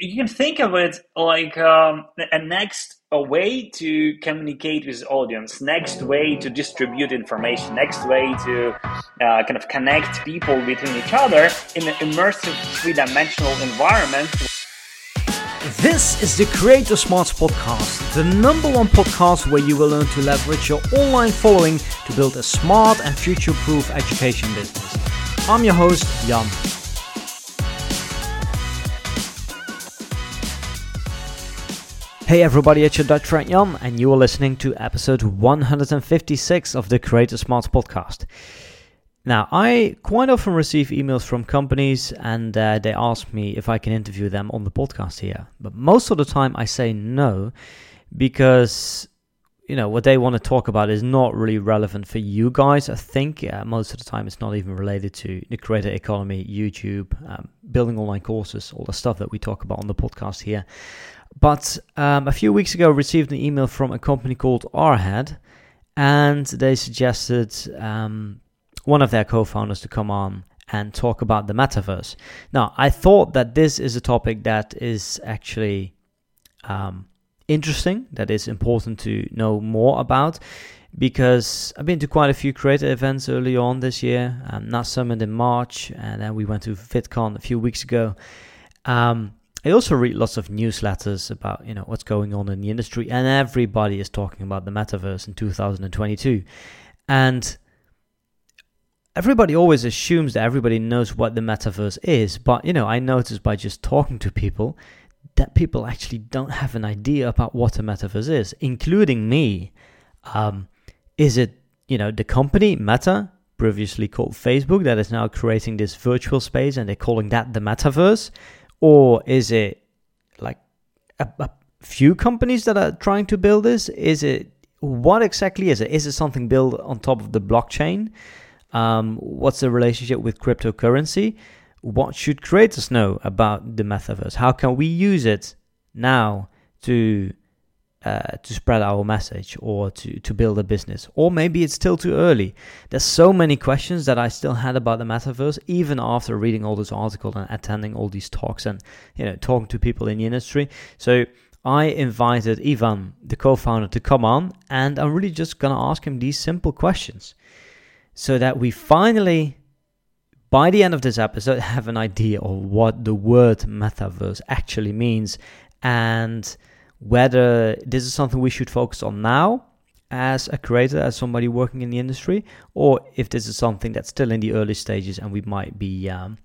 you can think of it like um, a next a way to communicate with audience next way to distribute information next way to uh, kind of connect people between each other in an immersive three-dimensional environment this is the Creator Smarts podcast, the number one podcast where you will learn to leverage your online following to build a smart and future proof education business. I'm your host, Jan. Hey everybody, it's your Dutch friend Jan, and you are listening to episode 156 of the Creator Smarts podcast. Now, I quite often receive emails from companies and uh, they ask me if I can interview them on the podcast here. But most of the time I say no because, you know, what they want to talk about is not really relevant for you guys. I think uh, most of the time it's not even related to the creator economy, YouTube, um, building online courses, all the stuff that we talk about on the podcast here. But um, a few weeks ago, I received an email from a company called ARHEAD, and they suggested um, one of their co-founders to come on and talk about the metaverse. Now, I thought that this is a topic that is actually um, interesting, that is important to know more about, because I've been to quite a few creator events early on this year. Um, NAS Summit in March, and then we went to VidCon a few weeks ago. Um, I also read lots of newsletters about you know what's going on in the industry, and everybody is talking about the metaverse in 2022, and everybody always assumes that everybody knows what the metaverse is, but you know I noticed by just talking to people that people actually don't have an idea about what a metaverse is, including me. Um, is it you know the company Meta? Previously called Facebook, that is now creating this virtual space and they're calling that the metaverse or is it like a, a few companies that are trying to build this? Is it what exactly is it? Is it something built on top of the blockchain? Um, what's the relationship with cryptocurrency? What should creators know about the metaverse? How can we use it now to uh, to spread our message or to, to build a business. Or maybe it's still too early. There's so many questions that I still had about the metaverse, even after reading all this article and attending all these talks and you know talking to people in the industry. So I invited Ivan, the co-founder, to come on, and I'm really just gonna ask him these simple questions, so that we finally, by the end of this episode, have an idea of what the word metaverse actually means and whether this is something we should focus on now as a creator, as somebody working in the industry, or if this is something that's still in the early stages and we might be um,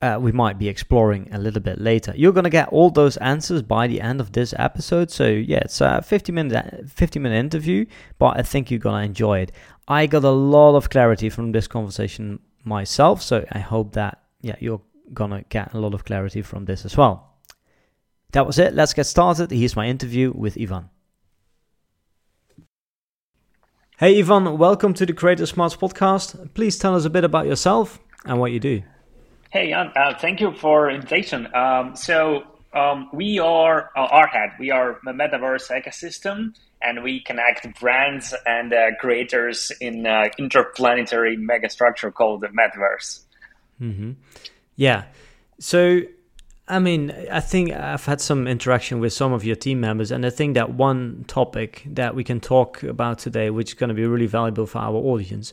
uh, we might be exploring a little bit later. You're gonna get all those answers by the end of this episode. So yeah, it's a 50 minute 50 minute interview, but I think you're gonna enjoy it. I got a lot of clarity from this conversation myself, so I hope that yeah you're gonna get a lot of clarity from this as well. That was it. Let's get started. Here's my interview with Ivan. Hey, Ivan, welcome to the Creator Smarts podcast. Please tell us a bit about yourself and what you do. Hey, Jan, uh, thank you for invitation. Um, so, um, we are uh. We are a metaverse ecosystem, and we connect brands and uh, creators in uh, interplanetary megastructure called the metaverse. Mm-hmm. Yeah. So I mean, I think I've had some interaction with some of your team members, and I think that one topic that we can talk about today, which is going to be really valuable for our audience,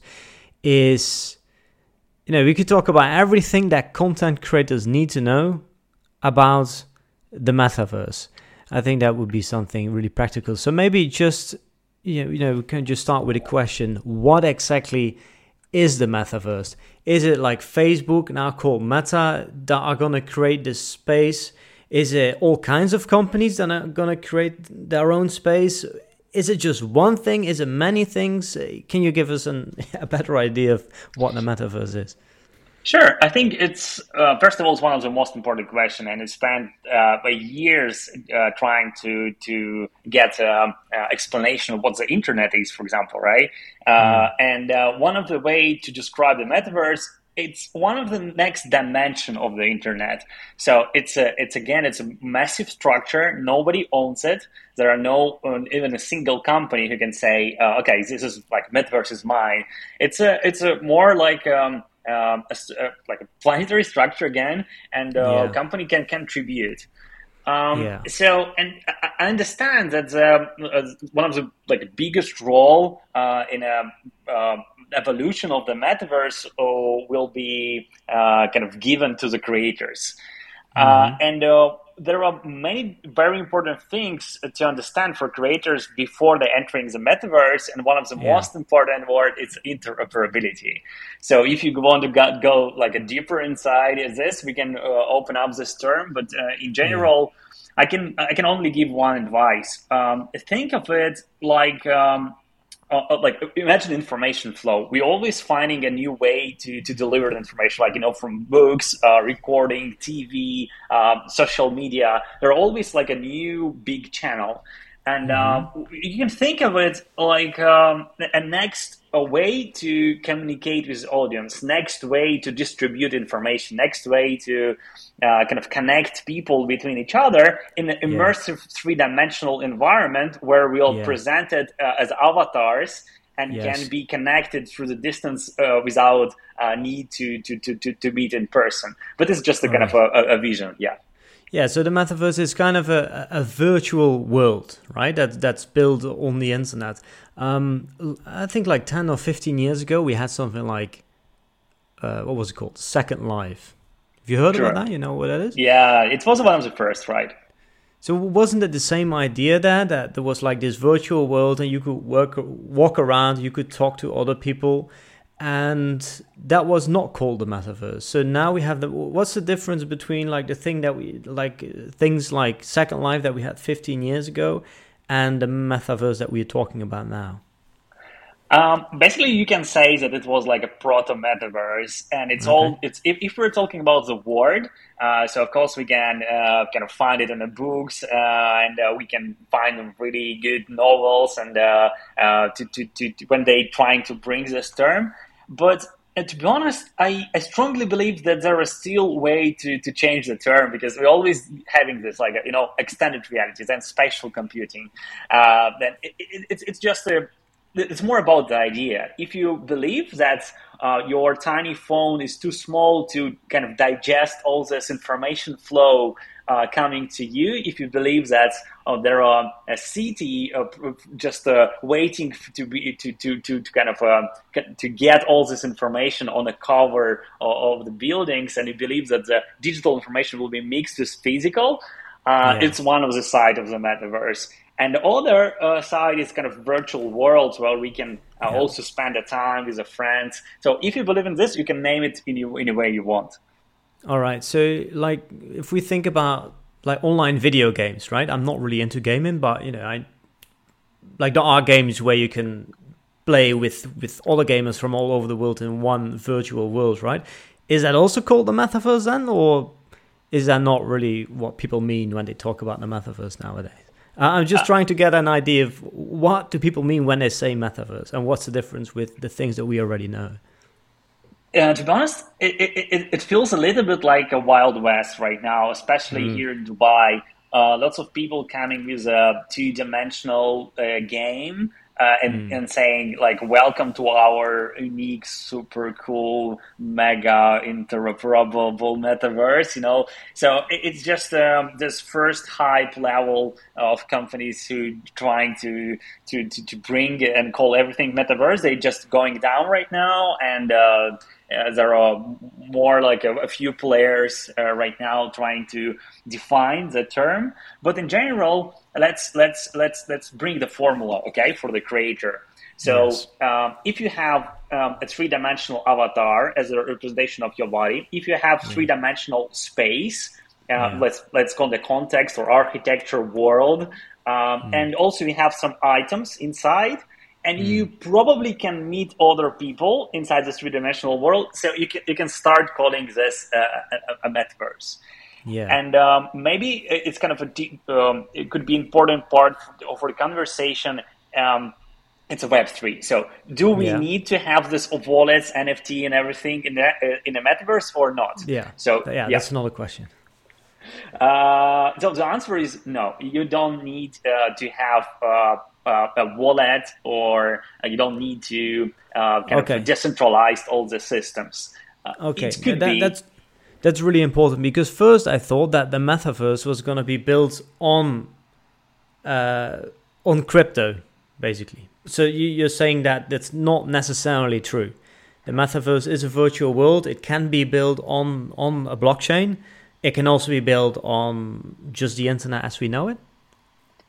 is you know, we could talk about everything that content creators need to know about the metaverse. I think that would be something really practical. So maybe just you know, you know, we can just start with a question: What exactly is the metaverse? Is it like Facebook now called Meta that are going to create this space? Is it all kinds of companies that are going to create their own space? Is it just one thing? Is it many things? Can you give us an, a better idea of what the metaverse is? Sure. I think it's, uh, first of all, it's one of the most important questions, and it spent uh, years uh, trying to to get um, uh, explanation of what the internet is, for example, right? Mm. And uh, one of the way to describe the metaverse it's one of the next dimension of the internet. So it's a, it's again, it's a massive structure. Nobody owns it. There are no um, even a single company who can say, uh, okay, this is like metaverse is mine. It's a, it's a more like um, um, a, uh, like a planetary structure again, and a uh, yeah. company can contribute. Um, yeah. So, and I understand that uh, one of the like biggest role uh, in a uh, evolution of the metaverse uh, will be uh, kind of given to the creators, mm-hmm. and there are many very important things to understand for creators before they entering the metaverse and one of the yeah. most important word is interoperability so if you want to go, go like a deeper inside this we can uh, open up this term but uh, in general yeah I can I can only give one advice. Um, think of it like um, uh, uh, like imagine information flow. We're always finding a new way to to deliver the information, like you know from books, uh, recording, TV, um, social media. They're always like a new big channel, and mm-hmm. uh, you can think of it like um, a next a way to communicate with audience next way to distribute information next way to uh, kind of connect people between each other in an immersive yeah. three-dimensional environment where we all yeah. presented uh, as avatars and yes. can be connected through the distance uh, without uh, need to, to, to, to, to meet in person but it's just a kind right. of a, a vision yeah yeah, so the metaverse is kind of a, a virtual world, right? That that's built on the internet. Um, I think like ten or fifteen years ago, we had something like uh, what was it called? Second Life. Have you heard sure. about that? You know what that is? Yeah, it was one of the first, right? So wasn't it the same idea there that there was like this virtual world and you could work walk around, you could talk to other people, and that was not called the metaverse. So now we have the what's the difference between like the thing that we like things like second life that we had 15 years ago and the metaverse that we're talking about now? Um, basically you can say that it was like a proto metaverse and it's okay. all it's if, if, we're talking about the word uh, so of course we can uh, kind of find it in the books uh, and uh, we can find really good novels and uh, uh, to, to, to, to, when they trying to bring this term but uh, to be honest, I, I strongly believe that there is still way to, to change the term because we're always having this like you know extended realities and spatial computing. Uh, then it, it, it's it's just a it's more about the idea. If you believe that uh, your tiny phone is too small to kind of digest all this information flow uh, coming to you if you believe that uh, there are a city uh, just uh, waiting to be to, to, to, to kind of uh, to get all this information on the cover of, of, the buildings and you believe that the digital information will be mixed with physical uh, yeah. it's one of the side of the metaverse and the other uh, side is kind of virtual worlds where we can uh, yeah. also spend the time with the friends. So if you believe in this, you can name it in any way you want. All right. So, like, if we think about like online video games, right? I'm not really into gaming, but you know, I like there are games where you can play with with other gamers from all over the world in one virtual world, right? Is that also called the metaverse then, or is that not really what people mean when they talk about the metaverse nowadays? I'm just uh, trying to get an idea of what do people mean when they say metaverse, and what's the difference with the things that we already know. Yeah, to be honest, it, it, it feels a little bit like a Wild West right now, especially mm. here in Dubai. Uh, lots of people coming with a two dimensional uh, game uh, and, mm. and saying like welcome to our unique super cool mega interoperable metaverse you know so it's just um, this first hype level of companies who trying to, to to to bring and call everything metaverse they just going down right now and uh, there are more like a, a few players uh, right now trying to define the term, but in general, let's let's let's let's bring the formula, okay, for the creator. So yes. um, if you have um, a three-dimensional avatar as a representation of your body, if you have mm. three-dimensional space, uh, yeah. let's let's call the context or architecture world, um, mm. and also we have some items inside and mm. you probably can meet other people inside this three-dimensional world so you can, you can start calling this uh, a, a, metaverse yeah and um, maybe it's kind of a deep um, it could be important part of the conversation um, it's a web3 so do we yeah. need to have this of wallets nft and everything in the uh, in the metaverse or not yeah so yeah, yeah. that's another question uh, so the answer is no. You don't need uh, to have uh, uh, a wallet or uh, you don't need to uh, kind okay. of decentralize all the systems. okay, it could that, be. That's that's really important because first I thought that the metaverse was going to be built on uh, on crypto, basically. So you, are saying that that's not necessarily true. The metaverse is a virtual world. It can be built on on a blockchain. It can also be built on just the internet as we know it.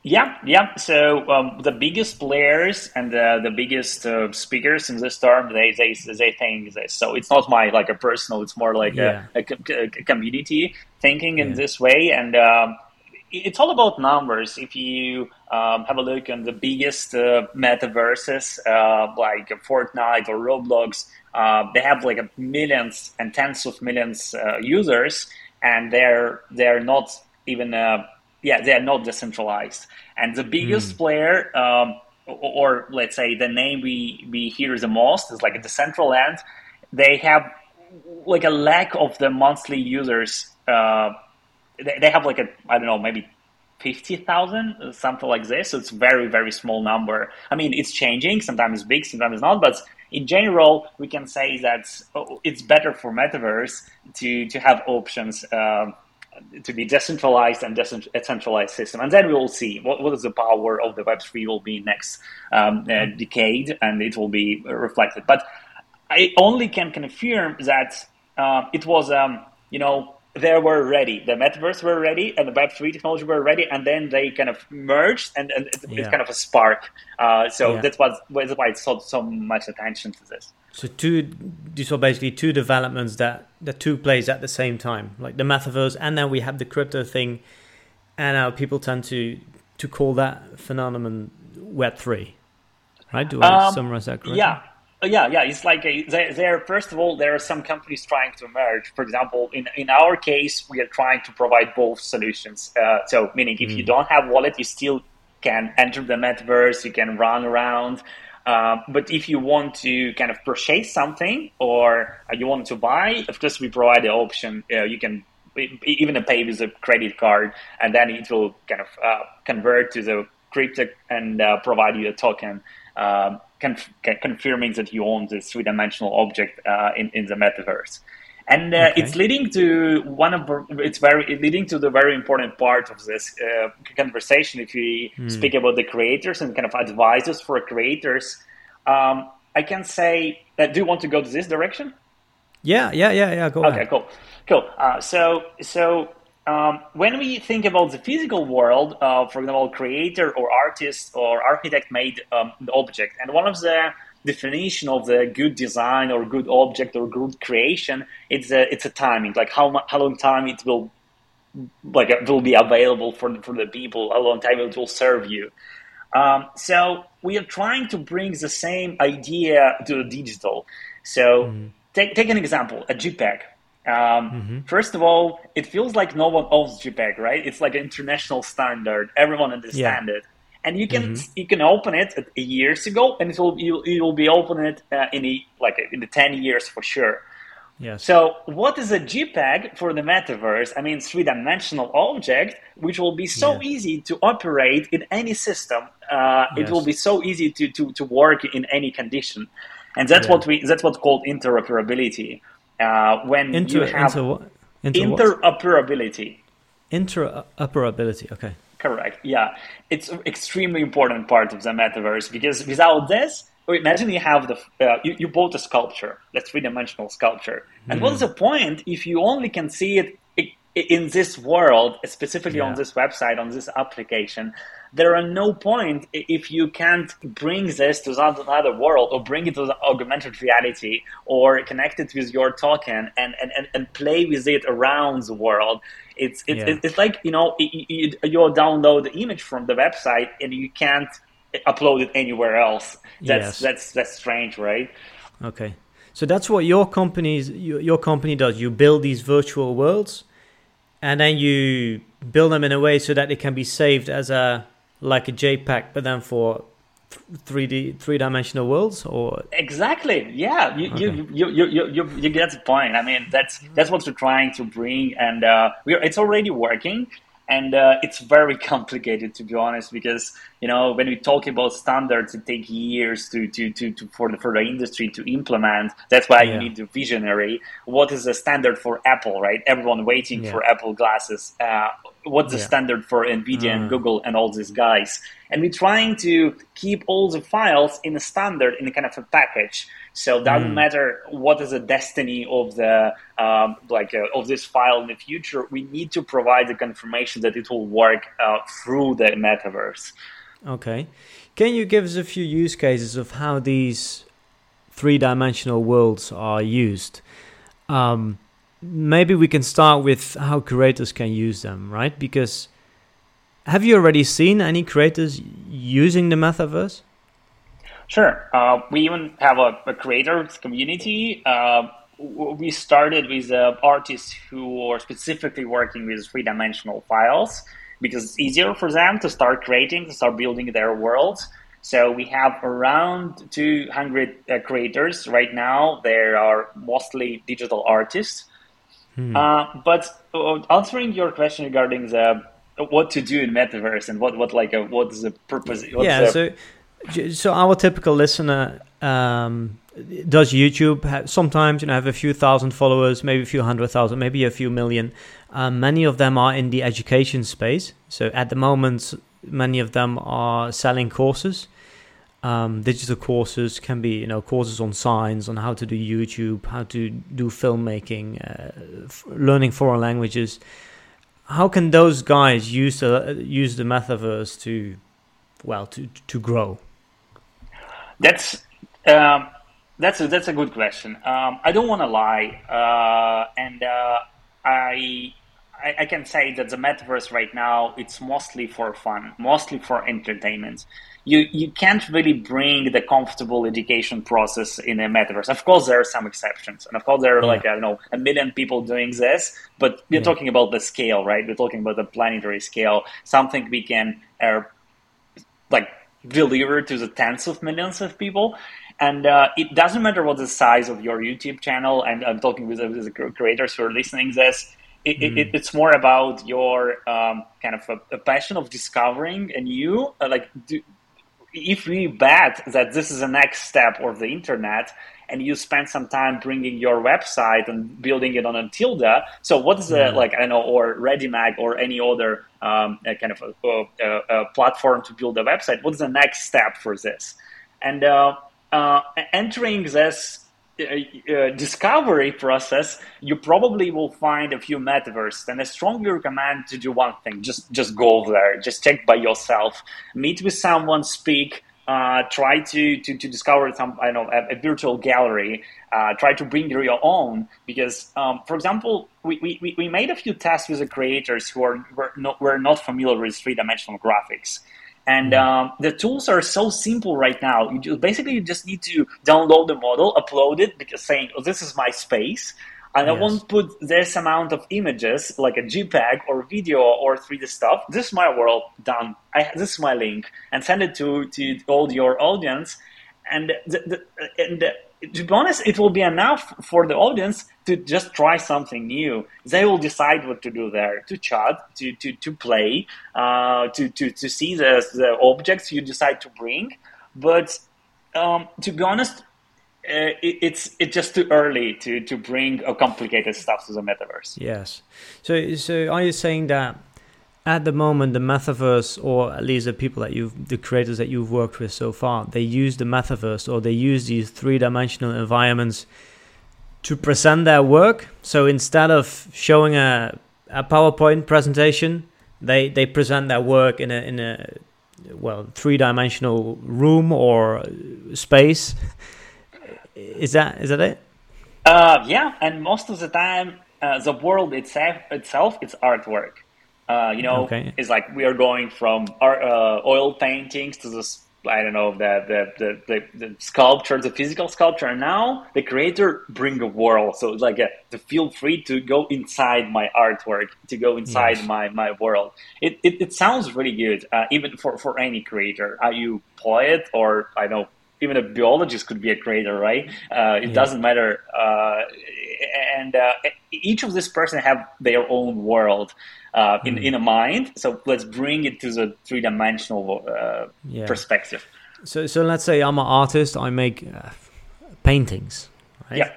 Yeah, yeah. So um, the biggest players and the, the biggest uh, speakers in this term, they, they they think this. So it's not my like a personal. It's more like yeah. a, a, a, community thinking in yeah. this way. And um, it's all about numbers. If you um, have a look on the biggest uh, metaverses uh, like Fortnite or Roblox, uh, they have like millions and tens of millions uh, users, and they're they're not even uh, yeah they are not decentralized. And the biggest mm. player, um, or, or, let's say the name we we hear the most is like a Decentraland. They have like a lack of the monthly users uh, they have like a I don't know maybe fifty thousand something like this. So it's very very small number. I mean it's changing. Sometimes it's big, sometimes it's not. But in general, we can say that oh, it's better for metaverse to to have options. Uh, to be decentralized and decentralized system, and then we will see what, what is the power of the Web three will be next um, uh, decade, and it will be reflected. But I only can confirm that uh, it was, um, you know, they were ready. The metaverse were ready, and the Web three technology were ready, and then they kind of merged, and, and it's, yeah. kind of a spark. Uh, so yeah. that's what that's why it's so, so much attention to this. So two, these are basically two developments that that took place at the same time, like the metaverse, and then we have the crypto thing, and now people tend to to call that phenomenon Web three, right? Do I um, summarize that correctly? Yeah, yeah, yeah. It's like a, they're first of all, there are some companies trying to merge. For example, in in our case, we are trying to provide both solutions. Uh, so, meaning if mm. you don't have wallet, you still can enter the metaverse, you can run around. Uh, but if you want to kind of purchase something or you want to buy, of course, we provide the option. Uh, you can even pay with a credit card, and then it will kind of uh, convert to the crypto and uh, provide you a token. Um, conf- confirming that you own this three-dimensional object uh, in in the metaverse. And uh, okay. it's leading to one of it's very leading to the very important part of this uh, conversation. If we mm. speak about the creators and kind of advisors for creators, um, I can say, that. do you want to go to this direction? Yeah, yeah, yeah, yeah. Go ahead. okay, ahead. cool, cool. Uh, so, so um, when we think about the physical world, uh, for example, creator or artist or architect made um, the object, and one of the definition of the good design or good object or good creation, it's a it's a timing, like how how long time it will like it will be available for for the people, how long time it will serve you. Um, so we are trying to bring the same idea to the digital. So mm-hmm. take take an example, a JPEG. Um, mm-hmm. First of all, it feels like no one owns JPEG, right? It's like an international standard. Everyone understands yeah. it, and you can mm-hmm. you can open it years ago, and it will you you will be open it uh, in a, like in the ten years for sure. Yes. So, what is a JPEG for the metaverse? I mean, three-dimensional object, which will be so easy to operate in any system. Uh, yes. It will be so easy to, to, to work in any condition, and that's yeah. what we that's what's called interoperability. Uh, when Inter, you have inter, inter interoperability. Interoperability. Okay. Correct. Yeah, it's an extremely important part of the metaverse because without this, imagine you have the uh, you, you bought a sculpture, that three dimensional sculpture, and mm. what's the point if you only can see it in this world, specifically yeah. on this website, on this application? There are no point if you can't bring this to another world or bring it to the augmented reality or connect it with your token and, and, and, and play with it around the world. It's, it's, yeah. it's like, you know, you, you, download the image from the website and you can't upload it anywhere else. That's, yes. that's, that's strange, right? Okay. So that's what your company's your, your company does. You build these virtual worlds and then you build them in a way so that they can be saved as a like a JPEG, but then for 3D three dimensional worlds or? Exactly. Yeah. You, okay. you, you, you, you, you, you get the point. I mean that's that's what we're trying to bring and uh, we're it's already working and uh, it's very complicated to be honest because you know, when we talk about standards, it takes years to, to, to, to, for the for the industry to implement. That's why yeah. you need the visionary. What is the standard for Apple, right? Everyone waiting yeah. for Apple glasses. Uh, what's the yeah. standard for Nvidia and mm. Google and all these guys? And we're trying to keep all the files in a standard in a kind of a package. So it doesn't mm. matter what is the destiny of the um, like uh, of this file in the future. We need to provide the confirmation that it will work uh, through the metaverse. Okay. Can you give us a few use cases of how these three dimensional worlds are used? Um, maybe we can start with how creators can use them, right? Because have you already seen any creators using the metaverse? Sure. Uh, we even have a, a creators community. Uh, we started with uh, artists who are specifically working with three dimensional files because it's easier for them to start creating, to start building their worlds. So we have around 200 uh, creators right now. There are mostly digital artists. Hmm. Uh, but uh, answering your question regarding the what to do in metaverse and what what like a, what is the purpose? yeah. The... So so our typical listener um, does YouTube have, sometimes you know have a few thousand followers, maybe a few hundred thousand, maybe a few million. Um, many of them are in the education space. So at the moment, many of them are selling courses. Um, digital courses can be you know courses on science, on how to do YouTube, how to do filmmaking, uh, f- learning foreign languages. How can those guys use the use the metaverse to well to to grow? That's um, that's a, that's a good question. Um, I don't want to lie, uh, and uh, I, I, I can say that the metaverse right now it's mostly for fun, mostly for entertainment. You you can't really bring the comfortable education process in a metaverse. Of course, there are some exceptions, and of course there are yeah. like I don't know a million people doing this. But we're yeah. talking about the scale, right? We're talking about the planetary scale, something we can uh, like deliver to the tens of millions of people and uh, it doesn't matter what the size of your YouTube channel. And I'm talking with, with the creators who are listening this. It, mm. it, it's more about your um, kind of a, a, passion of discovering and you uh, like do, if we bet that this is the next step of the internet and you spend some time bringing your website and building it on a Tilda so what is the like i don't know or ReadyMag or any other um, kind of a, a, a, platform to build a website what's the next step for this and uh, uh, entering this uh, uh, discovery process, you probably will find a few metaverses. And I strongly recommend to do one thing: just just go there, just check by yourself, meet with someone, speak. Uh, try to, to, to discover some I know a, a virtual gallery. Uh, try to bring your own because, um, for example, we, we, we made a few tests with the creators who are were not, were not familiar with three dimensional graphics. And um, the tools are so simple right now. You just, basically you just need to download the model, upload it, because saying, "Oh, this is my space," and yes. I won't put this amount of images, like a JPEG or video or 3D stuff. This is my world done. I, this is my link, and send it to to all your audience. And the, the, and the, to be honest, it will be enough for the audience to just try something new. They will decide what to do there, to chat, to, to, to play, uh, to, to, to see the, the objects you decide to bring. But um, to be honest, uh, it, it's it's just too early to, to bring a complicated stuff to the metaverse. Yes. So so are you saying that at the moment the metaverse or at least the people that you've the creators that you've worked with so far they use the metaverse or they use these three-dimensional environments to present their work. So instead of showing a, a powerpoint presentation they they present their work in a in a well three-dimensional room or space. Is that is that it? Uh, yeah and most of the time uh, the world itself itself is artwork uh, you know, okay. it's like we are going from our, uh, oil paintings to this. I don't know the the, the the, the sculpture, the physical sculpture. And now the creator bring a world, so it's like a, to feel free to go inside my artwork, to go inside yes. my, my world. It, it, it sounds really good, uh, even for, for any creator. Are you poet or I don't know even a biologist could be a creator, right? Uh, it yeah. doesn't matter. Uh, and uh, each of this person have their own world uh, in mm. in a mind. So let's bring it to the three dimensional uh, yeah. perspective. So so let's say I'm an artist. I make uh, paintings, right? Yeah.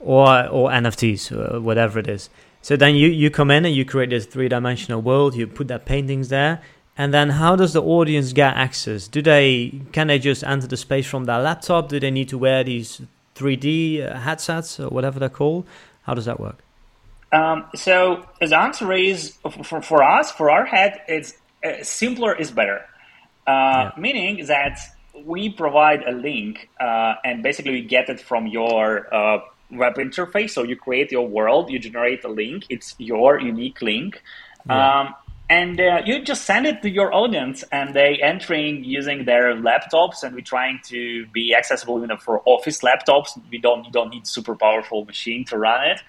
Or or NFTs, or whatever it is. So then you you come in and you create this three dimensional world. You put that paintings there. And then how does the audience get access? Do they can they just enter the space from their laptop? Do they need to wear these 3D uh, headsets or whatever they're called? How does that work? Um, so the answer is for, for us, for ARHEAD, it's uh, simpler is better. Uh, yeah. Meaning that we provide a link uh, and basically we get it from your uh, web interface. So you create your world, you generate a link. It's your unique link. Yeah. Um, and uh, you just send it to your audience and they entering using their laptops and we're trying to be accessible you know for office laptops. We don't you don't need super powerful machine to run it.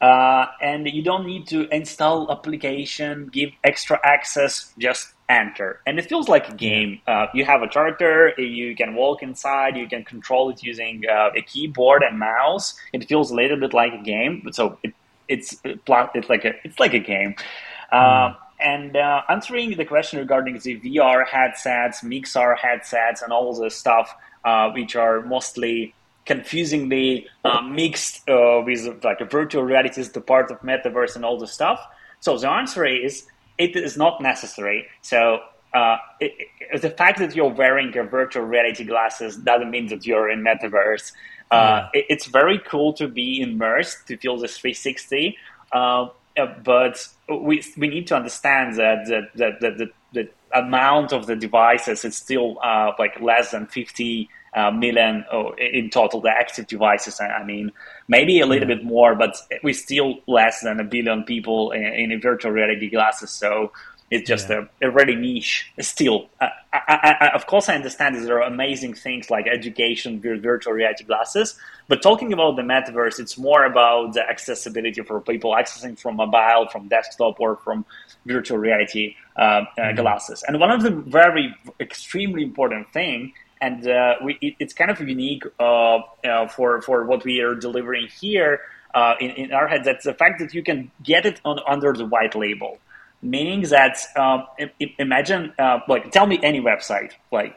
Uh, and you don't need to install application give extra access just enter. And it feels like a game. Uh, you have a character you can walk inside you can control it using uh, a keyboard and mouse. It feels a little bit like a game so it, it's it's like a it's like a game. Mm and uh, answering the question regarding the VR headsets, Mixar headsets, and all the stuff, uh, which are mostly confusingly uh, mixed uh, with like a virtual reality is the part of metaverse and all the stuff. So the answer is it is not necessary. So uh, it, it, the fact that you're wearing a virtual reality glasses doesn't mean that you're in metaverse. Uh, yeah. it, it's very cool to be immersed to feel this 360. Uh, but we we need to understand that the the, the, the, amount of the devices is still uh, like less than 50 uh, million oh, in total the active devices i mean maybe a little yeah. bit more but we're still less than a billion people in, in virtual reality glasses so it's just yeah. a, a really niche still. I, I, I, of course, I understand there are amazing things like education, virtual reality glasses, but talking about the metaverse, it's more about the accessibility for people accessing from mobile, from desktop, or from virtual reality uh, uh, mm-hmm. glasses. And one of the very extremely important thing, and uh, we, it, it's kind of unique uh, uh, for for what we are delivering here uh, in, in our heads, that's the fact that you can get it on, under the white label meaning that um, imagine uh, like tell me any website like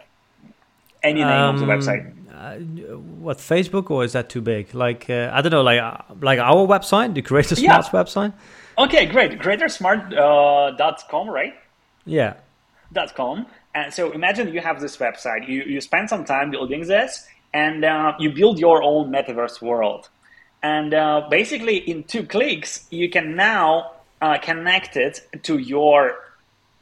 any name um, of the um, website. uh, what facebook or is that too big? Like uh, i don't know like uh, like our website the creator smart yeah. website? Okay great. Creatorsmart.com uh, right? Yeah. Dot com. And so imagine you have this website. You, you spend some time building this and uh, you build your own metaverse world. And basically in two clicks you can now uh, connected to your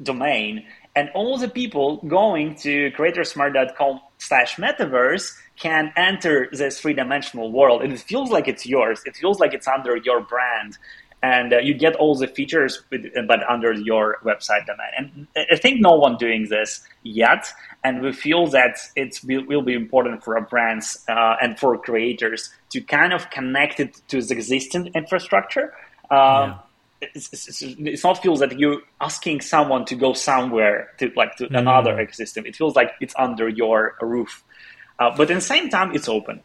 domain and all the people going to creatorsmart.com slash metaverse can enter this three-dimensional world. And it feels like it's yours. It feels like it's under your brand. And uh, you get all the features with, but under your website domain. And i think no one doing this yet. And we feel that it will be important for our brands uh, and for creators to kind of connect it to the existing infrastructure. Uh, yeah it's, not feels that you're asking someone to go somewhere to like to mm. another ecosystem. It feels like it's under your roof, uh, but at the same time, it's open.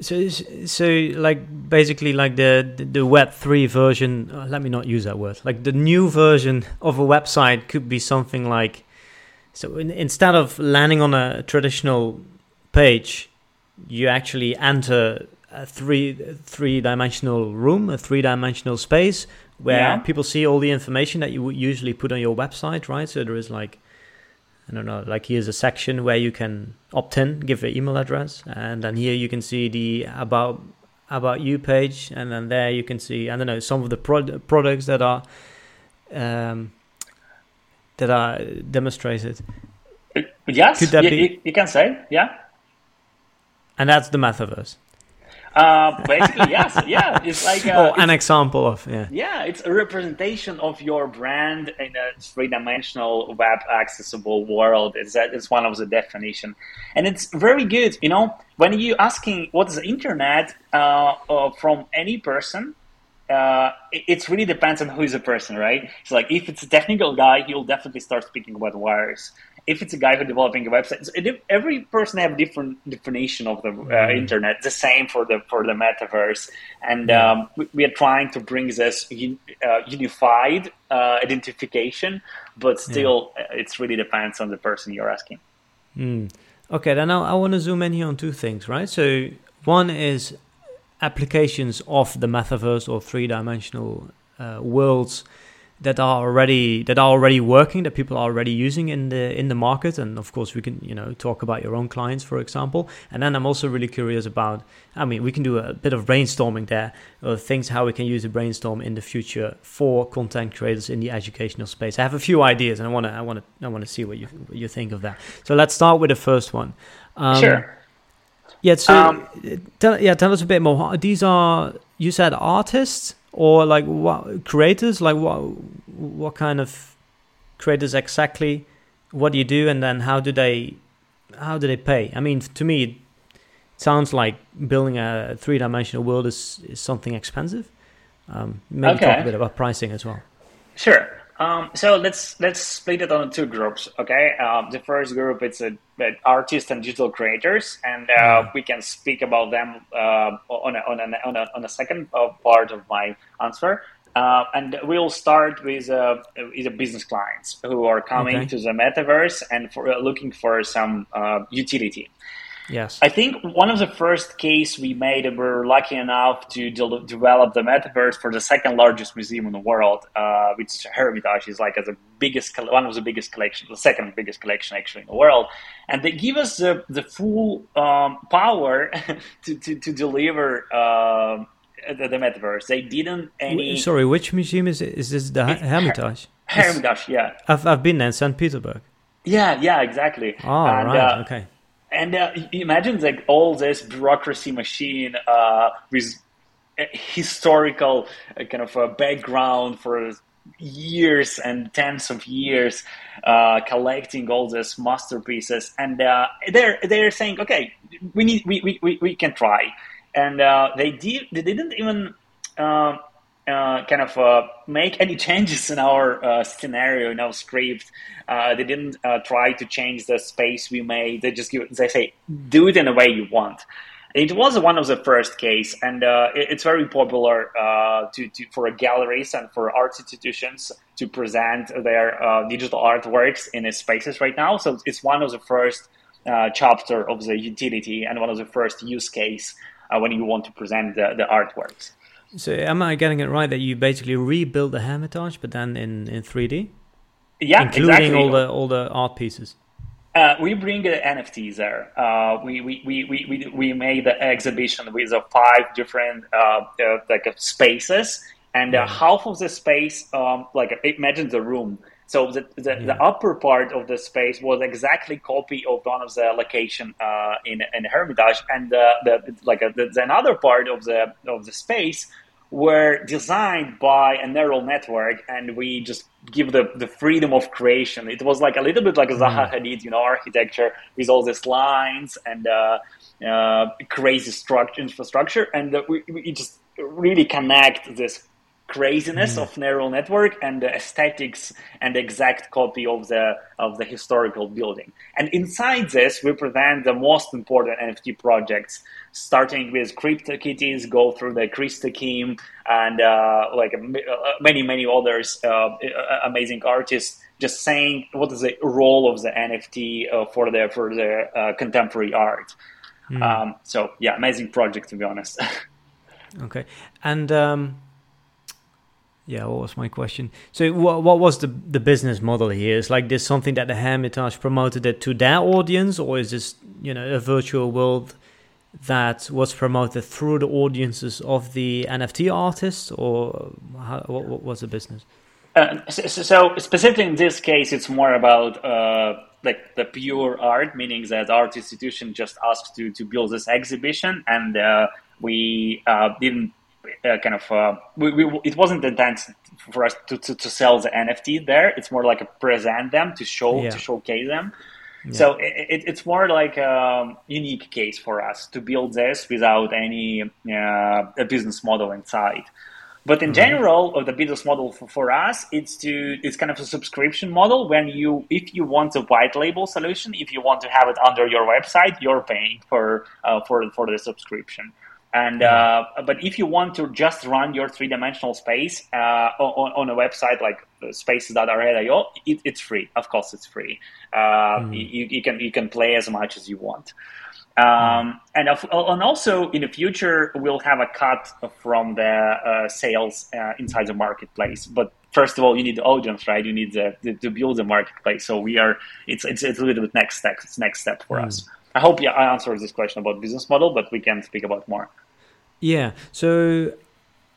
So, so like basically like the the Web three version. Uh, let me not use that word. Like the new version of a website could be something like. So in, instead of landing on a traditional page, you actually enter a three three dimensional room, a three dimensional space where yeah. people see all the information that you would usually put on your website, right? So there is like, I don't know, like here's a section where you can opt in, give an email address, and then here you can see the about about you page, and then there you can see I don't know some of the pro- products that are um, that are demonstrated. Yes, that be? you can say, yeah. And that's the metaverse. Uh, basically, yes, yeah. It's like uh, oh, an example of yeah. Yeah, it's a representation of your brand in a three-dimensional, web-accessible world. It's that is one of the definition, and it's very good. You know, when you asking what is the internet uh, uh from any person, uh, it, it, really depends on who is the person, right? So, like, if it's a technical guy, he'll definitely start speaking about wires. If it's a guy who's developing a website, so every person have different definition of the uh, mm. internet. The same for the for the metaverse, and um, we, we, are trying to bring this un, uh, unified uh, identification, but still, yeah. it really depends on the person you're asking. Mm. Okay, then I, I want to zoom in here on two things, right? So one is applications of the metaverse or three dimensional uh, worlds that are already that are already working that people are already using in the in the market. And of course we can you know talk about your own clients for example. And then i'm also really curious about i mean we can do a bit of brainstorming there of things how we can use a brainstorm in the future for content creators in the educational space. I have a few ideas and i want to i want to i want to see what you what you think of that. So let's start with the first one. Um, sure. Yeah so um, tell, yeah tell us a bit more. These are you said artists or like what creators? Like what what kind of creators exactly? What do you do? And then how do they how do they pay? I mean to me it sounds like building a three-dimensional world is, is something expensive. Um, maybe okay. talk a bit about pricing as well. Sure. Um, so let's let's split it on two groups. Okay, um, the first group it's a, artists and digital creators, and uh, yeah. we can speak about them uh, on a, on a, on a, on a second uh, part of my answer. Uh, and we'll start with uh, with the business clients who are coming okay. to the metaverse and for uh, looking for some utility. Yes. I think one of the first case we made, we were lucky enough to de- develop the metaverse for the second largest museum in the world, uh, which Hermitage is like as the biggest, one of the biggest collections, the second biggest collection actually in the world. And they give us the, the full um, power to, to, to deliver uh, the, the, metaverse. They didn't any. Sorry, which museum is it? Is this the Hermitage? Hermitage, yeah. I've, I've been there in St. Petersburg. Yeah, yeah, exactly. Oh, and, right, uh, okay and uh, imagine like all this bureaucracy machine uh, with historical uh, kind of a background for years and tens of years uh, collecting all these masterpieces. And uh, they're they're saying okay we need we, we, we, can try. And uh, they did they didn't even uh, kind of uh, make any changes in our uh, scenario in our script. Uh, they didn't uh, try to change the space we made. They just give, they say do it in a way you want. It was one of the first case, and uh, it, it's very popular to, to, for galleries and for arts institutions to present their digital artworks in spaces right now. So it's one of the first chapter of the utility and one of the first use case when you want to present the, the artworks. So am I getting it right that you basically rebuild the Hermitage, but then in, in 3D? Yeah, including exactly. all the all the art pieces. Uh, we bring the NFTs there. Uh, we, we, we, we, we made the exhibition with uh, five different uh, uh, like uh, spaces, and yeah. half of the space, um, like imagine the room. So the the, yeah. the, upper part of the space was exactly copy of one of the location in in Hermitage, and the, the like the, the another part of the of the space were designed by a neural network and we just give the, the freedom of creation. It was like a little bit like a Zaha mm. Hadid, you know, architecture with all these lines and uh, uh, crazy structure, infrastructure. And uh, we, we just really connect this craziness mm. of neural network and the aesthetics and exact copy of the of the historical building. And inside this, we present the most important NFT projects, starting with CryptoKitties, go through the Krista Kim, and uh, like uh, many many others, uh, uh, amazing artists. Just saying what is the role of the NFT uh, for the for the uh, contemporary art. Mm. Um, so yeah, amazing project to be honest. okay, and. Um yeah, what was my question? So, what what was the the business model here? Is like this something that the Hermitage promoted it to their audience, or is this you know a virtual world that was promoted through the audiences of the NFT artists, or how, what, what was the business? Uh, so, so, specifically in this case, it's more about uh, like the pure art, meaning that art institution just asked to to build this exhibition, and uh, we uh, didn't uh, kind of uh, we, we, it wasn't intent for us to, to, to, sell the NFT there. It's more like a present them to show yeah. to showcase them. Yeah. So it, it's more like a unique case for us to build this without any uh, a business model inside. But in mm-hmm. general, the business model for, for us, it's to it's kind of a subscription model. When you, if you want a white label solution, if you want to have it under your website, you're paying for uh, for for the subscription. And uh, but if you want to just run your three dimensional space uh, on, on, a website like spaces.io, it, it's free. Of course, it's free. Uh, mm. you, you, can you can play as much as you want. Um, mm. and, and also in the future, we'll have a cut from the uh, sales uh, inside the marketplace. But first of all, you need the audience, right? You need the, the, to build the marketplace. So we are it's it's, it's a little bit next step. It's next step for mm. us. I hope yeah, I answered this question about business model, but we can speak about more. Yeah. So,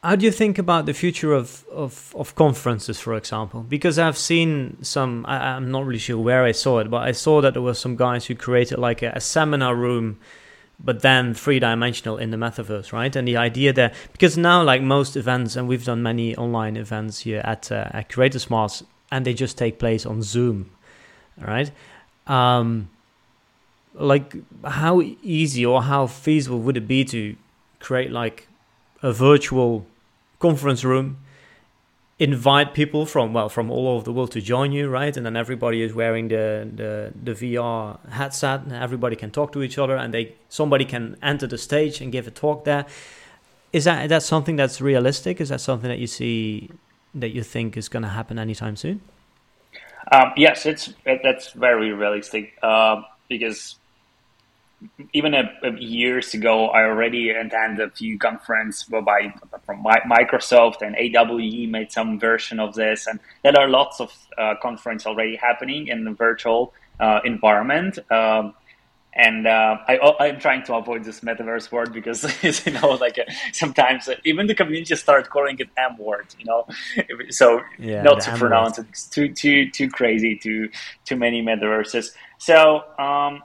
how do you think about the future of, of, of conferences, for example? Because I've seen some, I, am not really sure where I saw it, but I saw that there were some guys who created like a, a seminar room, but then three dimensional in the metaverse, right? And the idea there, because now, like most events, and we've done many online events here at, uh, at and they just take place on Zoom, right? Um, like how easy or how feasible would it be to create like a virtual conference room invite people from well from all over the world to join you right? And then everybody is wearing the the, the vr headset. And everybody can talk to each other and they somebody can enter the stage and give a talk there. Is that that something that's realistic? Is that something that you see that you think is going to happen anytime soon? Um, yes it's it, that's very realistic uh, because even a, a years ago, I already attended a few conferences by from Microsoft and AWE made some version of this, and there are lots of uh, conferences already happening in the virtual uh, environment. Um, and uh, I, am trying to avoid this metaverse word because you know, like uh, sometimes uh, even the community start calling it M word, you know. So yeah, not to M pronounce word. it, it's too too too crazy, too too many metaverses. So um,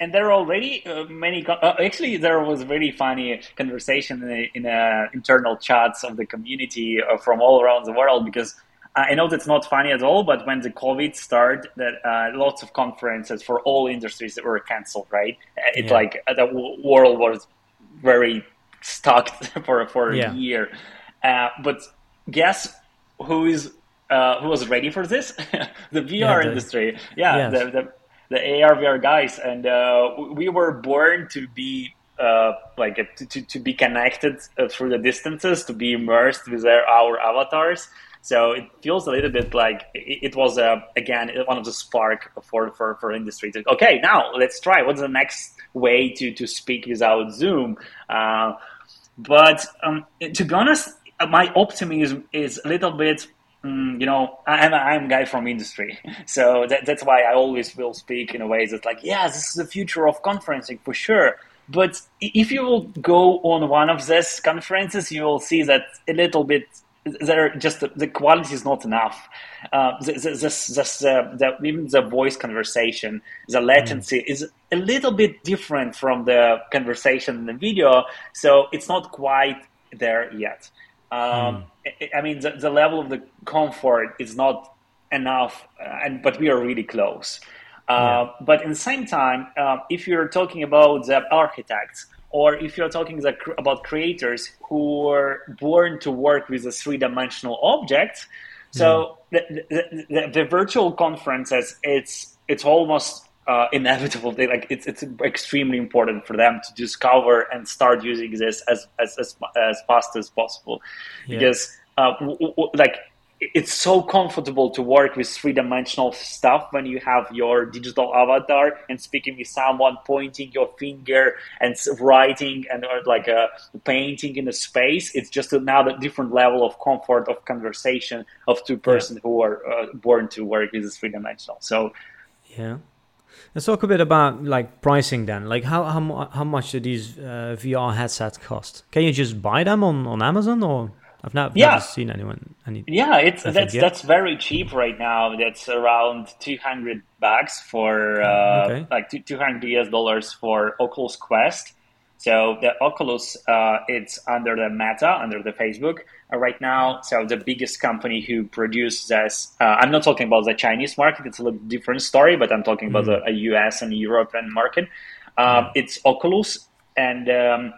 and there are already uh, many. Uh, actually, there was a very funny conversation in, a, in a internal chats of the community uh, from all around the world because I know that's not funny at all. But when the COVID started, that uh, lots of conferences for all industries were canceled. Right? It's yeah. like uh, the world was very stuck for for yeah. a year. Uh, but guess who is who was ready for this? the VR yeah, the, industry. Yeah, yes. the, the the AR VR guys, and uh, we were born to be uh, like to, to, to, be connected uh, through the distances, to be immersed with our, our avatars. So it feels a little bit like it, was uh, again one of the spark for for for industry. To, okay, now let's try. What's the next way to to speak without Zoom? Uh, but um, to be honest, my optimism is a little bit Mm, you know, I'm a, I'm a guy from industry, so that, that's why I always will speak in a way that's like, yeah, this is the future of conferencing for sure. But if you will go on one of these conferences, you will see that a little bit there just the, the quality is not enough. Uh, this, this, this, uh, the, even the voice conversation, the latency mm. is a little bit different from the conversation in the video, so it's not quite there yet. Um, mm. I mean, the, the, level of the comfort is not enough, uh, and but we are really close. Uh, yeah. But in the same time, uh, if you're talking about the architects, or if you're talking the, about creators who were born to work with a three-dimensional object, so mm. the, the, the, the virtual conferences, it's it's almost uh, inevitable. They, like it's it's extremely important for them to discover and start using this as as as, as fast as possible, yeah. because uh, w- w- like it's so comfortable to work with three dimensional stuff when you have your digital avatar and speaking with someone, pointing your finger and writing and or like a uh, painting in a space. It's just another different level of comfort of conversation of two persons yeah. who are uh, born to work with three dimensional. So yeah Let's talk a bit about like pricing then. Like how how how much do these uh, VR headsets cost? Can you just buy them on, on Amazon or? I've not yeah. never seen anyone. Any, yeah, it's that's that's very cheap right now. That's around two hundred bucks for uh, okay. like two hundred US dollars for Oculus Quest. So the Oculus, uh, it's under the Meta, under the Facebook right now. So the biggest company who produces this, uh, I'm not talking about the Chinese market. It's a little different story, but I'm talking mm-hmm. about the US and European market. Uh, mm-hmm. It's Oculus, and um,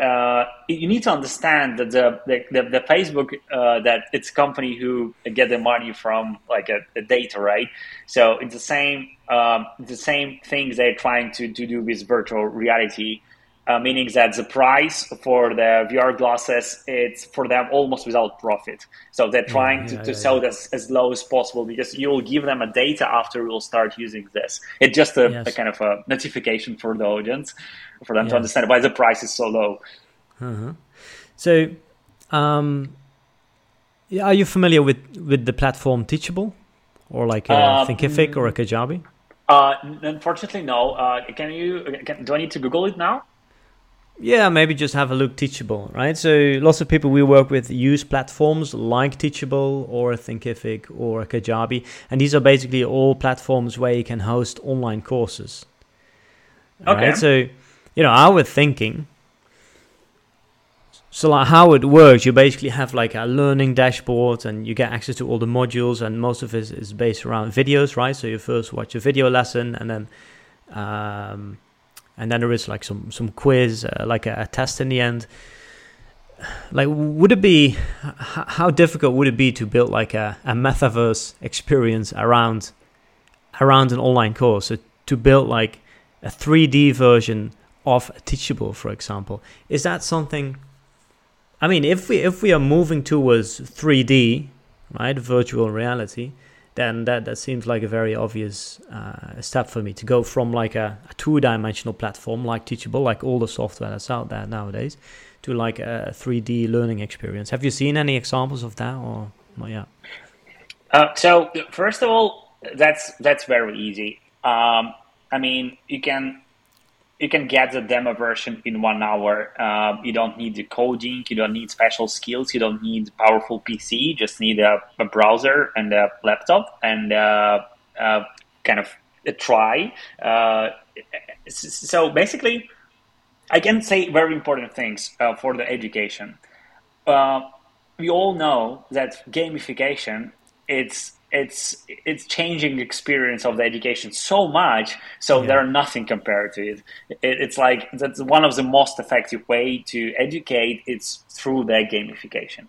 uh, you need to understand that the the, the, the Facebook uh, that it's a company who get the money from like a, a data, right? So it's the same um, the same things they're trying to, to do with virtual reality uh, meaning that the price for the VR glasses it's for them almost without profit. So they're trying yeah, yeah, to, to yeah, sell this as low as possible because you'll give them a data after we'll start using this. It's just a, yes. a, kind of a notification for the audience for them yes. to understand why the price is so low. Uh-huh. So, um, are you familiar with with the platform Teachable, or like a um, Thinkific or a Kajabi? Uh, unfortunately, no. Uh, can you? Can, do I need to Google it now? Yeah, maybe just have a look Teachable, right? So lots of people we work with use platforms like Teachable or Thinkific or Kajabi, and these are basically all platforms where you can host online courses. Okay. Right? So, you know, our thinking. So, like how it works, you basically have like a learning dashboard, and you get access to all the modules, and most of it is based around videos, right? So you first watch a video lesson, and then um, and then there is like some some quiz, uh, like a, a, test in the end. Like, would it be how difficult would it be to build like a, a metaverse experience around around an online course? So to build like a 3D version of Teachable, for example, is that something? I mean, if we if we are moving towards 3D, right, virtual reality, then that, that seems like a very obvious uh, step for me to go from like a, a two-dimensional platform like Teachable, like all the software that's out there nowadays, to like a 3D learning experience. Have you seen any examples of that, or well, yeah? Uh, so first of all, that's that's very easy. Um, I mean, you can you can get the demo version in one hour. Uh, you don't need the coding, you don't need special skills, you don't need powerful PC. You just need a, a browser and a laptop and uh, uh, kind of a try. Uh, so basically, I can say very important things uh, for the education. Uh, we all know that gamification it's it's it's changing the experience of the education so much so yeah. there are nothing compared to it. it. it's like that's one of the most effective way to educate it's through the gamification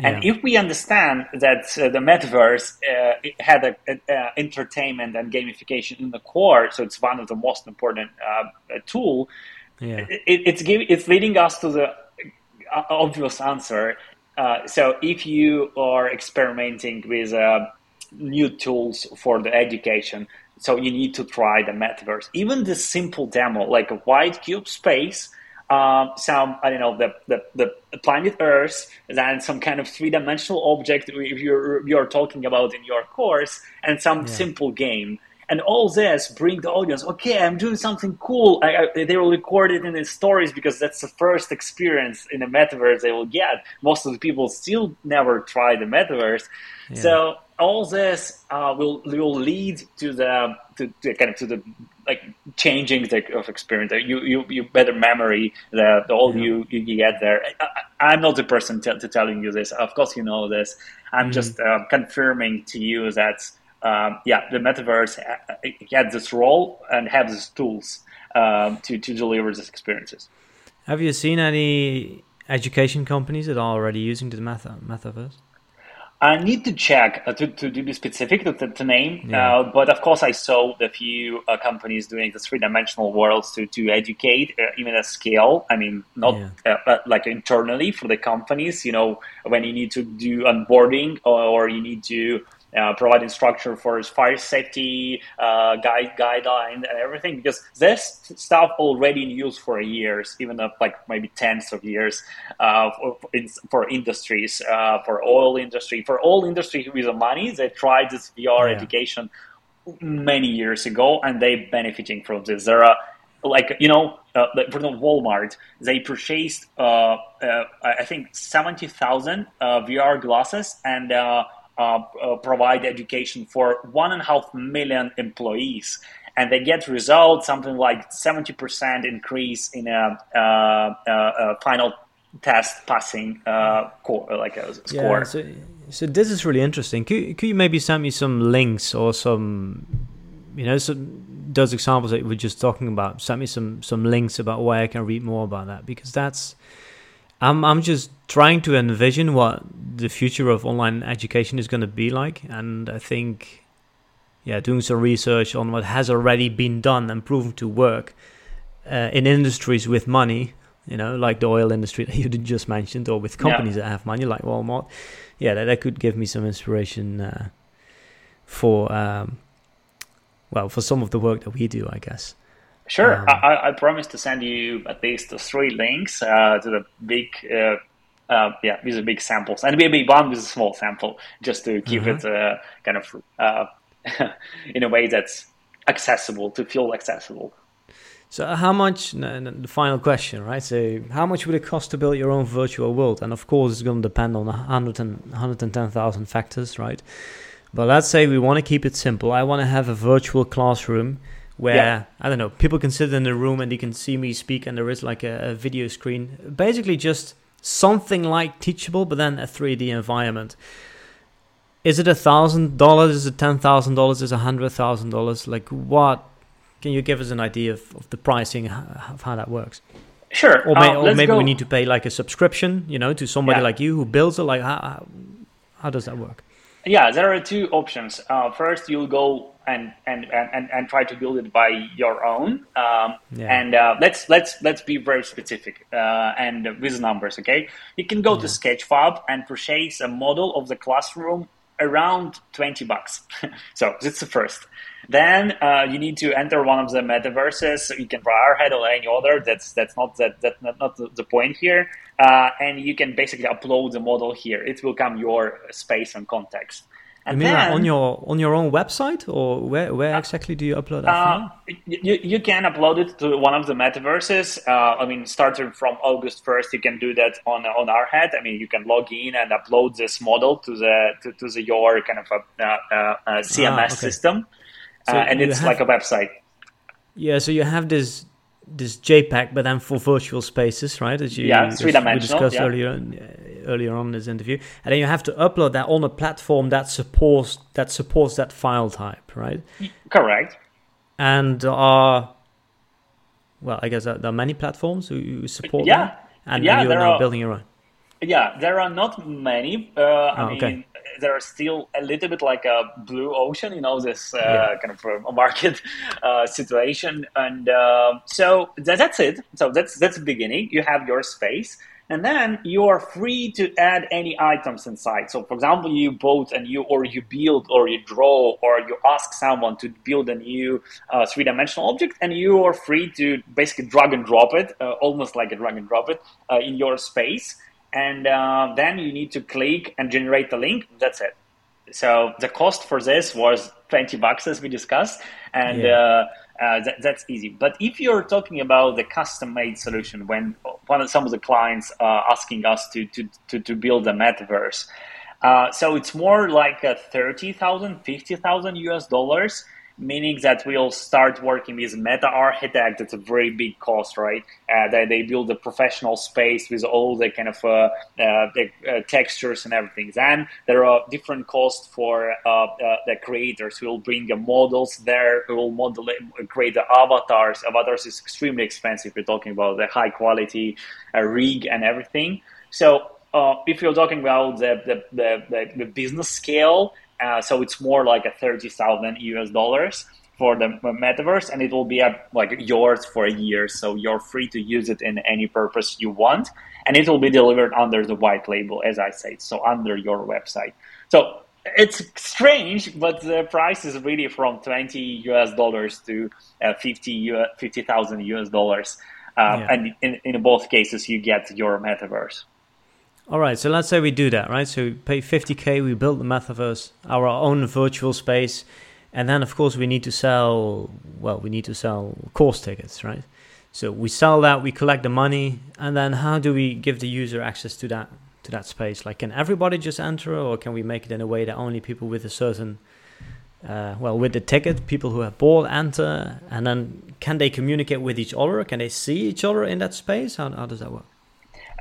yeah. and if we understand that uh, the metaverse uh, had a, a, a, entertainment and gamification in the core so it's one of the most important uh, tool yeah. it, it's giving it's leading us to the uh, obvious answer uh, so if you are experimenting with uh, new tools for the education. So you need to try the metaverse. Even the simple demo, like a white cube space, um, some I don't know the, the, the planet Earth, then some kind of three dimensional object if you're you're talking about in your course, and some yeah. simple game. And all this bring the audience. Okay, I'm doing something cool. I, I, they will record it in the stories because that's the first experience in the metaverse they will get. Most of the people still never try the metaverse, yeah. so all this uh, will will lead to the to, to, kind of to the like changing the of experience. You you you better memory the, the all yeah. you, you get there. I, am not the person to, to, telling you this. Of course, you know this. I'm mm just uh, confirming to you that um, yeah, the metaverse had uh, this role and has these tools um, to to deliver these experiences. Have you seen any education companies that are already using the meta- metaverse? I need to check uh, to, to, be specific to, to name, yeah. uh, but of course I saw a few uh, companies doing the three dimensional worlds to, to educate uh, even at scale. I mean, not yeah. Uh, like internally for the companies. You know, when you need to do onboarding or, or you need to uh, provide instruction for fire safety uh, guide guideline and everything because this stuff already in use for years, even up like maybe tens of years uh, for, for, industries, uh, for oil industry, for all industry with the money. They tried this VR yeah. education many years ago, and they benefiting from this. There are like you know, uh, for example, Walmart, they purchased uh, uh, I think seventy thousand uh, VR glasses and uh, provide education for one and a half million employees and they get results something like 70% increase in a, uh, uh, final test passing uh, core, like a score. Yeah, so, so this is really interesting. Could, could you maybe send me some links or some, you know, some those examples that we were just talking about, send me some some links about where I can read more about that because that's I'm I'm just trying to envision what the future of online education is going to be like, and I think, yeah, doing some research on what has already been done and proven to work uh, in industries with money, you know, like the oil industry that you just mentioned, or with companies yeah. that have money like Walmart, yeah, that, that could give me some inspiration uh, for. Um, well, for some of the work that we do, I guess. Sure, um, I, I promise to send you at least three links uh, to the big, uh, uh, yeah, these are big samples, and maybe one with a small sample, just to keep mm-hmm. it uh, kind of uh, in a way that's accessible to feel accessible. So, how much? The final question, right? So, how much would it cost to build your own virtual world? And of course, it's going to depend on 100 and 110,000 factors, right? But let's say we want to keep it simple. I want to have a virtual classroom where yeah. I don't know, people can sit in the room and they can see me speak, and there is like a, a video screen. Basically, just something like Teachable, but then a 3D environment. Is it a thousand dollars? Is it ten thousand dollars? Is a hundred thousand dollars? Like what? Can you give us an idea of, of the pricing of how that works? Sure. Or, may, uh, or maybe go. we need to pay like a subscription, you know, to somebody yeah. like you who builds it. Like how, how does that work? Yeah, there are two options. Uh, first, you'll go and, and, and, and try to build it by your own. Um, yeah. And uh, let's let's let's be very specific uh, and with numbers. Okay, you can go yeah. to Sketchfab and purchase a model of the classroom around twenty bucks. so that's the first. Then uh, you need to enter one of the metaverses. So You can try ARHEAD or any other. That's that's not that that not, not the, the point here uh, and you can basically upload the model here. It will come your space and context. And you mean then, on your on your own website, or where where uh, exactly do you upload that? Uh, you you can upload it to one of the metaverses. Uh, I mean, starting from August first, you can do that on on ARHEAD. I mean, you can log in and upload this model to the to, to the your kind of a, uh, CMS uh, ah, okay. system, so and it's have, like a website. Yeah, so you have this this JPEG, but then for virtual spaces, right? As you yeah, three dimensional. We discussed yeah. earlier on, earlier on in this interview, and then you have to upload that on a platform that supports that supports that file type, right? Correct. And are well, I guess there are many platforms who support yeah. that, and yeah, now are, building your own. Yeah, there are not many. Uh, I oh, mean, okay there are still a little bit like a blue ocean, you know, this uh, yeah. kind of a market uh, situation. And uh, so that, that's it. So that's that's the beginning. You have your space. And then you are free to add any items inside. So, for example, you bought and you, or you build, or you draw, or you ask someone to build a new uh, three dimensional object, and you are free to basically drag and drop it, uh, almost like a drag and drop it, uh, in your space and uh, then you need to click and generate the link. That's it. So the cost for this was 20 bucks as we discussed, and yeah. uh, uh, that, that's easy. But if you're talking about the custom-made solution, when one of some of the clients are asking us to to to, to build a metaverse, uh, so it's more like a 30,000, 50,000 US dollars meaning that we'll start working with Meta Architect. It's a very big cost, right? Uh, they, they build a professional space with all the kind of uh, uh, the, uh, textures and everything. Then there are different costs for uh, uh, the creators will bring the models there, will model create the avatars. Avatars is extremely expensive. We're talking about the high quality rig and everything. So if you're talking about the, the, the, the business scale, uh, so it's more like a 30,000 US dollars for the metaverse and it will be a, like yours for a year. So you're free to use it in any purpose you want. And it will be delivered under the white label, as I said, so under your website. So it's strange, but the price is really from 20 US dollars to uh, 50 50,000 US dollars. Um, yeah. And in, in both cases, you get your metaverse. All right, so let's say we do that, right? So we pay 50k, we build the metaverse, our own virtual space, and then of course we need to sell. Well, we need to sell course tickets, right? So we sell that, we collect the money, and then how do we give the user access to that to that space? Like, can everybody just enter, or can we make it in a way that only people with a certain uh, well, with the ticket, people who have bought enter, and then can they communicate with each other? Can they see each other in that space? How, how does that work?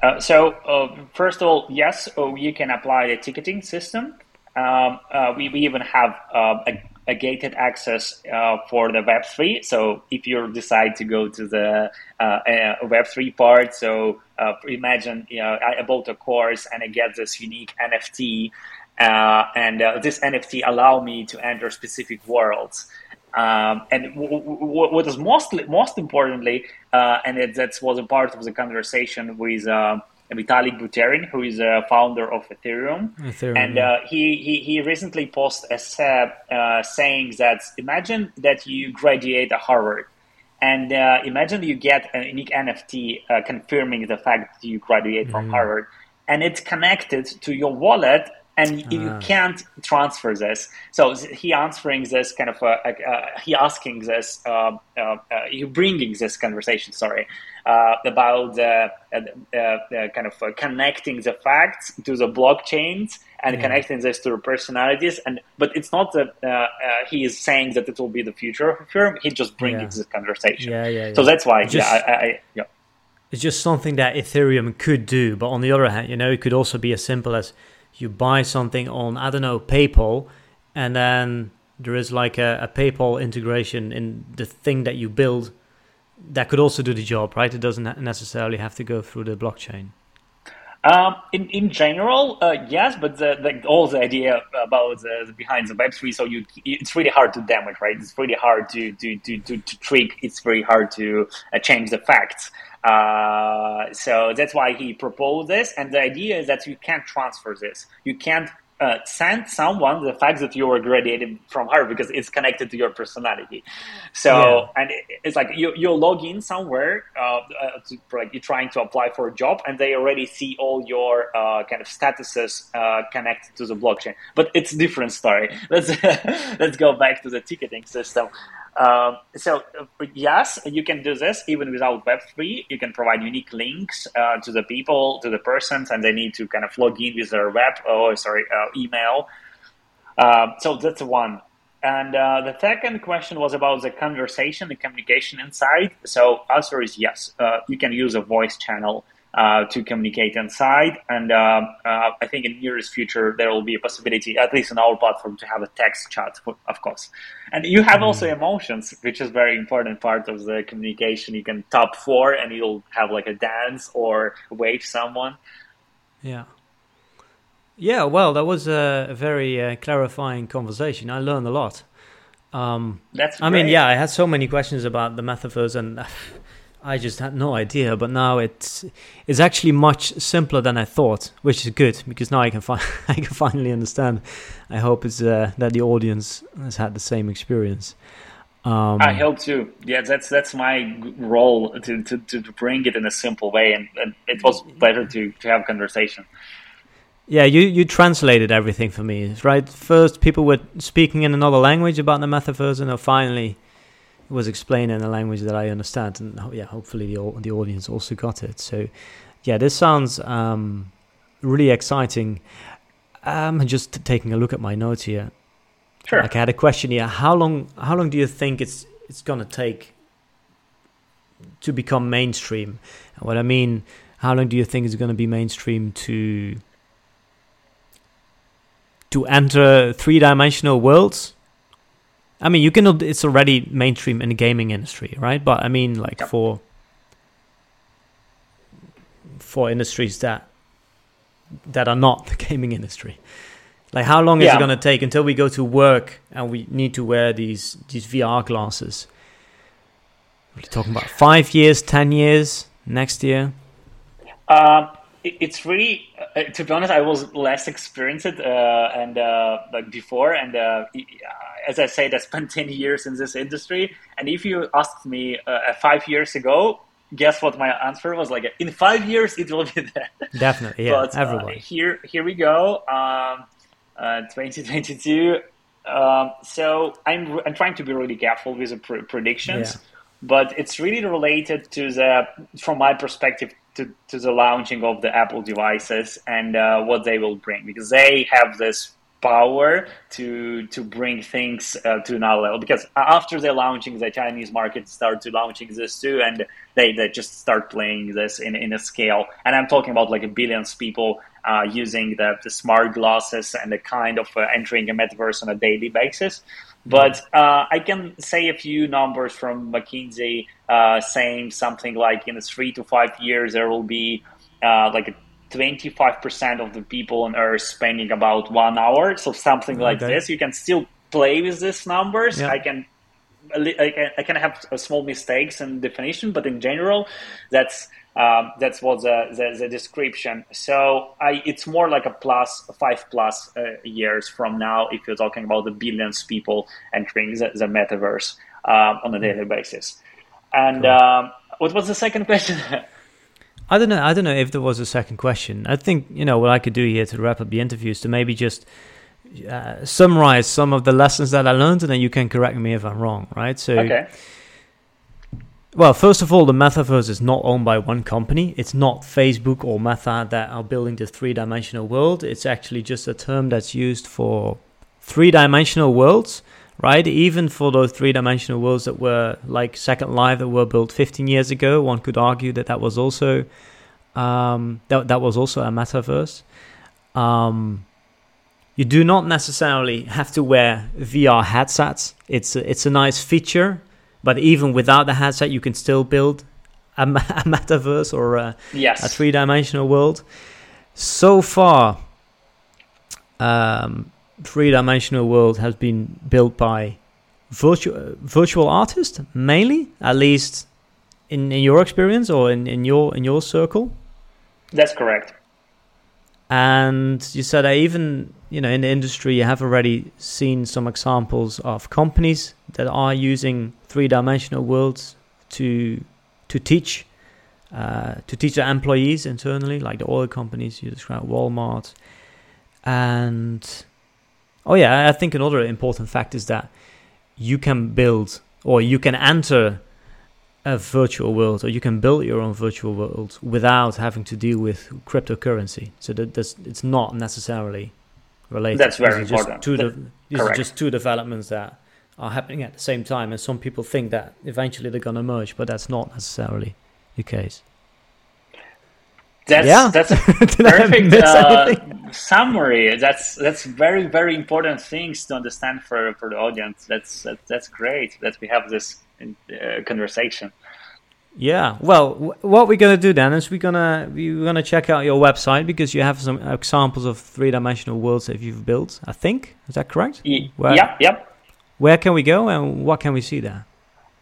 Uh, so uh, first of all, yes, uh, you can apply a ticketing system. Um, uh, we, we even have uh, a, a gated access uh, for the Web3. So if you decide to go to the uh, uh Web3 part, so uh, imagine you know, I bought a course and I get this unique NFT, uh, and uh, this NFT allow me to enter specific worlds. Um, and w- w- what is most most importantly, and it, that was a part of the conversation with Vitalik Buterin, who is a founder of Ethereum, Ethereum and uh, he, he he recently posted a set uh, saying that imagine that you graduate at Harvard, and uh, imagine you get a unique NFT uh, confirming the fact that you graduate mm. from Harvard, and it's connected to your wallet and you ah. can't transfer this. So he answering this kind of uh, uh, he asking this uh, uh, he bringing this conversation. Sorry uh, about uh, kind of connecting the facts to the blockchains and yeah. connecting this to personalities. And but it's not that he is saying that it will be the future of Ethereum. He just brings yeah. this conversation. Yeah, yeah, yeah. So that's why. Just, yeah, I, I, yeah. It's just something that Ethereum could do, but on the other hand, you know, it could also be as simple as you buy something on I don't know PayPal, and then there is like a, a PayPal integration in the thing that you build that could also do the job, right? It doesn't necessarily have to go through the blockchain. Um, in in general, uh, yes, but the, the, all the idea about the, the behind the Web three, so you it's really hard to damage, right? It's really hard to to to to, to trick. It's very hard to uh, change the facts. Uh, so that's why he proposed this. And the idea is that you can't transfer this. You can't uh, send someone the fact that you were graduated from Harvard because it's connected to your personality. So, yeah. and it's like you, you log in somewhere, uh, uh, to, like you're trying to apply for a job and they already see all your uh, kind of statuses uh, connected to the blockchain. But it's a different story. Let's, let's go back to the ticketing system. Um, so uh, yes, you can do this even without Web3. You can provide unique links uh, to the people, to the persons, and they need to kind of log in with their web, oh sorry, uh, email. Um, so that's one. And uh, the second question was about the conversation, the communication inside. So answer is yes. Uh, you can use a voice channel uh, to communicate inside. And uh, uh, I think in nearest future there will be a possibility, at least on our platform, to have a text chat, of course. And you have mm. also emotions, which is very important part of the communication. You can top four, and you'll have like a dance or wave someone. Yeah. Yeah, well, that was a very uh, clarifying conversation. I learned a lot. Um, That's. Great. I mean, yeah, I had so many questions about the metaverse and I just had no idea, but now it's it's actually much simpler than I thought, which is good because now I can fi- I can finally understand. I hope it's uh, that the audience has had the same experience. Um, I hope too. Yeah, that's that's my role to, to, to bring it in a simple way, and, and it was better to, to have conversation. Yeah, you, you translated everything for me, right? First, people were speaking in another language about the metaverse, and then finally, was explained in a language that I understand, and yeah, hopefully the the audience also got it. So, yeah, this sounds um, really exciting. I'm just taking a look at my notes here. Sure. Like I had a question here. How long? How long do you think it's it's gonna take to become mainstream? And what I mean, how long do you think it's gonna be mainstream to to enter three dimensional worlds? I mean, you can. It's already mainstream in the gaming industry, right? But I mean, like for for industries that that are not the gaming industry. Like, how long is yeah. it going to take until we go to work and we need to wear these these VR glasses? We're talking about five years, ten years, next year. Um, it's really uh, to be honest i was less experienced uh, and uh, like before and uh, as i said i spent 10 years in this industry and if you asked me uh, five years ago guess what my answer was? Like in five years it will be there. Definitely yeah but, uh, everyone here here we go um, 2022 um, so I'm, I'm trying to be really careful with the pr- predictions yeah. but it's really related to the from my perspective to, to the launching of the Apple devices and uh, what they will bring because they have this power to to bring things uh, to another level. Because after they're launching the chinese market start to launching this too and they, they just start playing this in, in a scale. And i'm talking about like a billions people uh, using the, the smart glasses and the kind of uh, entering a metaverse on a daily basis but uh, I can say a few numbers from McKinsey uh, saying something like in three to five years there will be uh, like 25% of the people on Earth spending about one hour. So something like okay. this. You can still play with these numbers. Yeah. I can I can have small mistakes in definition, but in general, that's um, that's what the, the, the, description. So I, it's more like a plus five plus uh, years from now if you're talking about the billions people entering the, the metaverse um, on a hmm. daily basis. And cool. um, what was the second question? I don't know. I don't know if there was a second question. I think you know what I could do here to wrap up the interview is to maybe just uh, summarize some of the lessons that I learned, and then you can correct me if I'm wrong. Right? So. Okay well, first of all, the metaverse is not owned by one company. It's not Facebook or Meta that are building the three dimensional world. It's actually just a term that's used for three dimensional worlds, right? Even for those three dimensional worlds that were like Second Life that were built 15 years ago, one could argue that that was also um, that, that was also a metaverse. Um, you do not necessarily have to wear VR headsets. It's a, it's a nice feature but even without the headset, you can still build a, a metaverse or a, yes. a three dimensional world. So far, um, three dimensional world has been built by virtual virtual artists mainly, at least in, in your experience or in, in your in your circle. That's correct. And you said that even you know in the industry you have already seen some examples of companies that are using three-dimensional worlds to to teach uh, to teach their employees internally, like the oil companies you described, Walmart, and oh yeah, I think another important fact is that you can build or you can enter a virtual world or you can build your own virtual world without having to deal with cryptocurrency. So that that's, it's not necessarily related. That's very important. Two de- these are just two developments that are happening at the same time, and some people think that eventually they're going to merge, but that's not necessarily the case. That's yeah. that's a perfect uh, summary. That's that's very very important things to understand for, for the audience. That's that, that's great that we have this uh, conversation. Yeah. Well, w- what we're gonna do then is we're gonna we're gonna check out your website because you have some examples of three dimensional worlds that you've built. I think is that correct? Y- where, yep. Yep. Where can we go and what can we see there?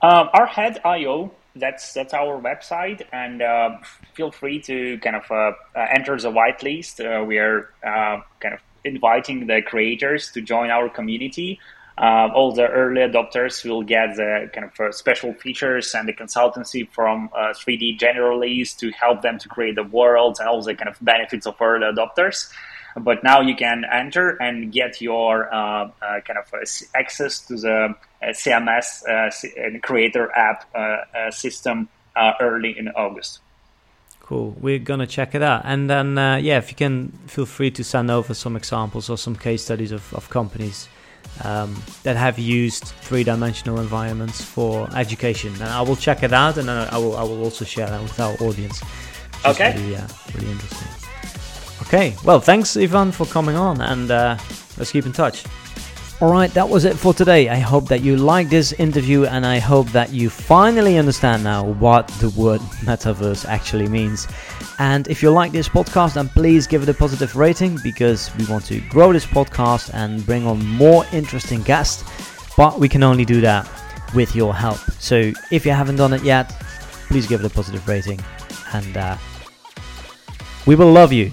Um, ARHEAD IO. That's that's our website, and uh, feel free to kind of uh, uh enter the whitelist. Uh, we are uh, kind of inviting the creators to join our community. Uh, all the early adopters will get the kind of uh, special features and the consultancy from uh, 3D generalists to help them to create the worlds and all the kind of benefits of early adopters. But now you can enter and get your uh, uh, kind of uh, access to the CMS creator app system early in August. Cool. We're gonna check it out, and then yeah, if you can, feel free to send over some examples or some case studies of, of companies um, that have used three-dimensional environments for education, and I will check it out, and I will I will also share that with our audience. Okay. Really, yeah, really interesting. Okay. Well, thanks, Ivan, for coming on, and uh, let's keep in touch. All right, that was it for today. I hope that you liked this interview and I hope that you finally understand now what the word metaverse actually means. And if you like this podcast, then please give it a positive rating because we want to grow this podcast and bring on more interesting guests. But we can only do that with your help. So if you haven't done it yet, please give it a positive rating and uh, we will love you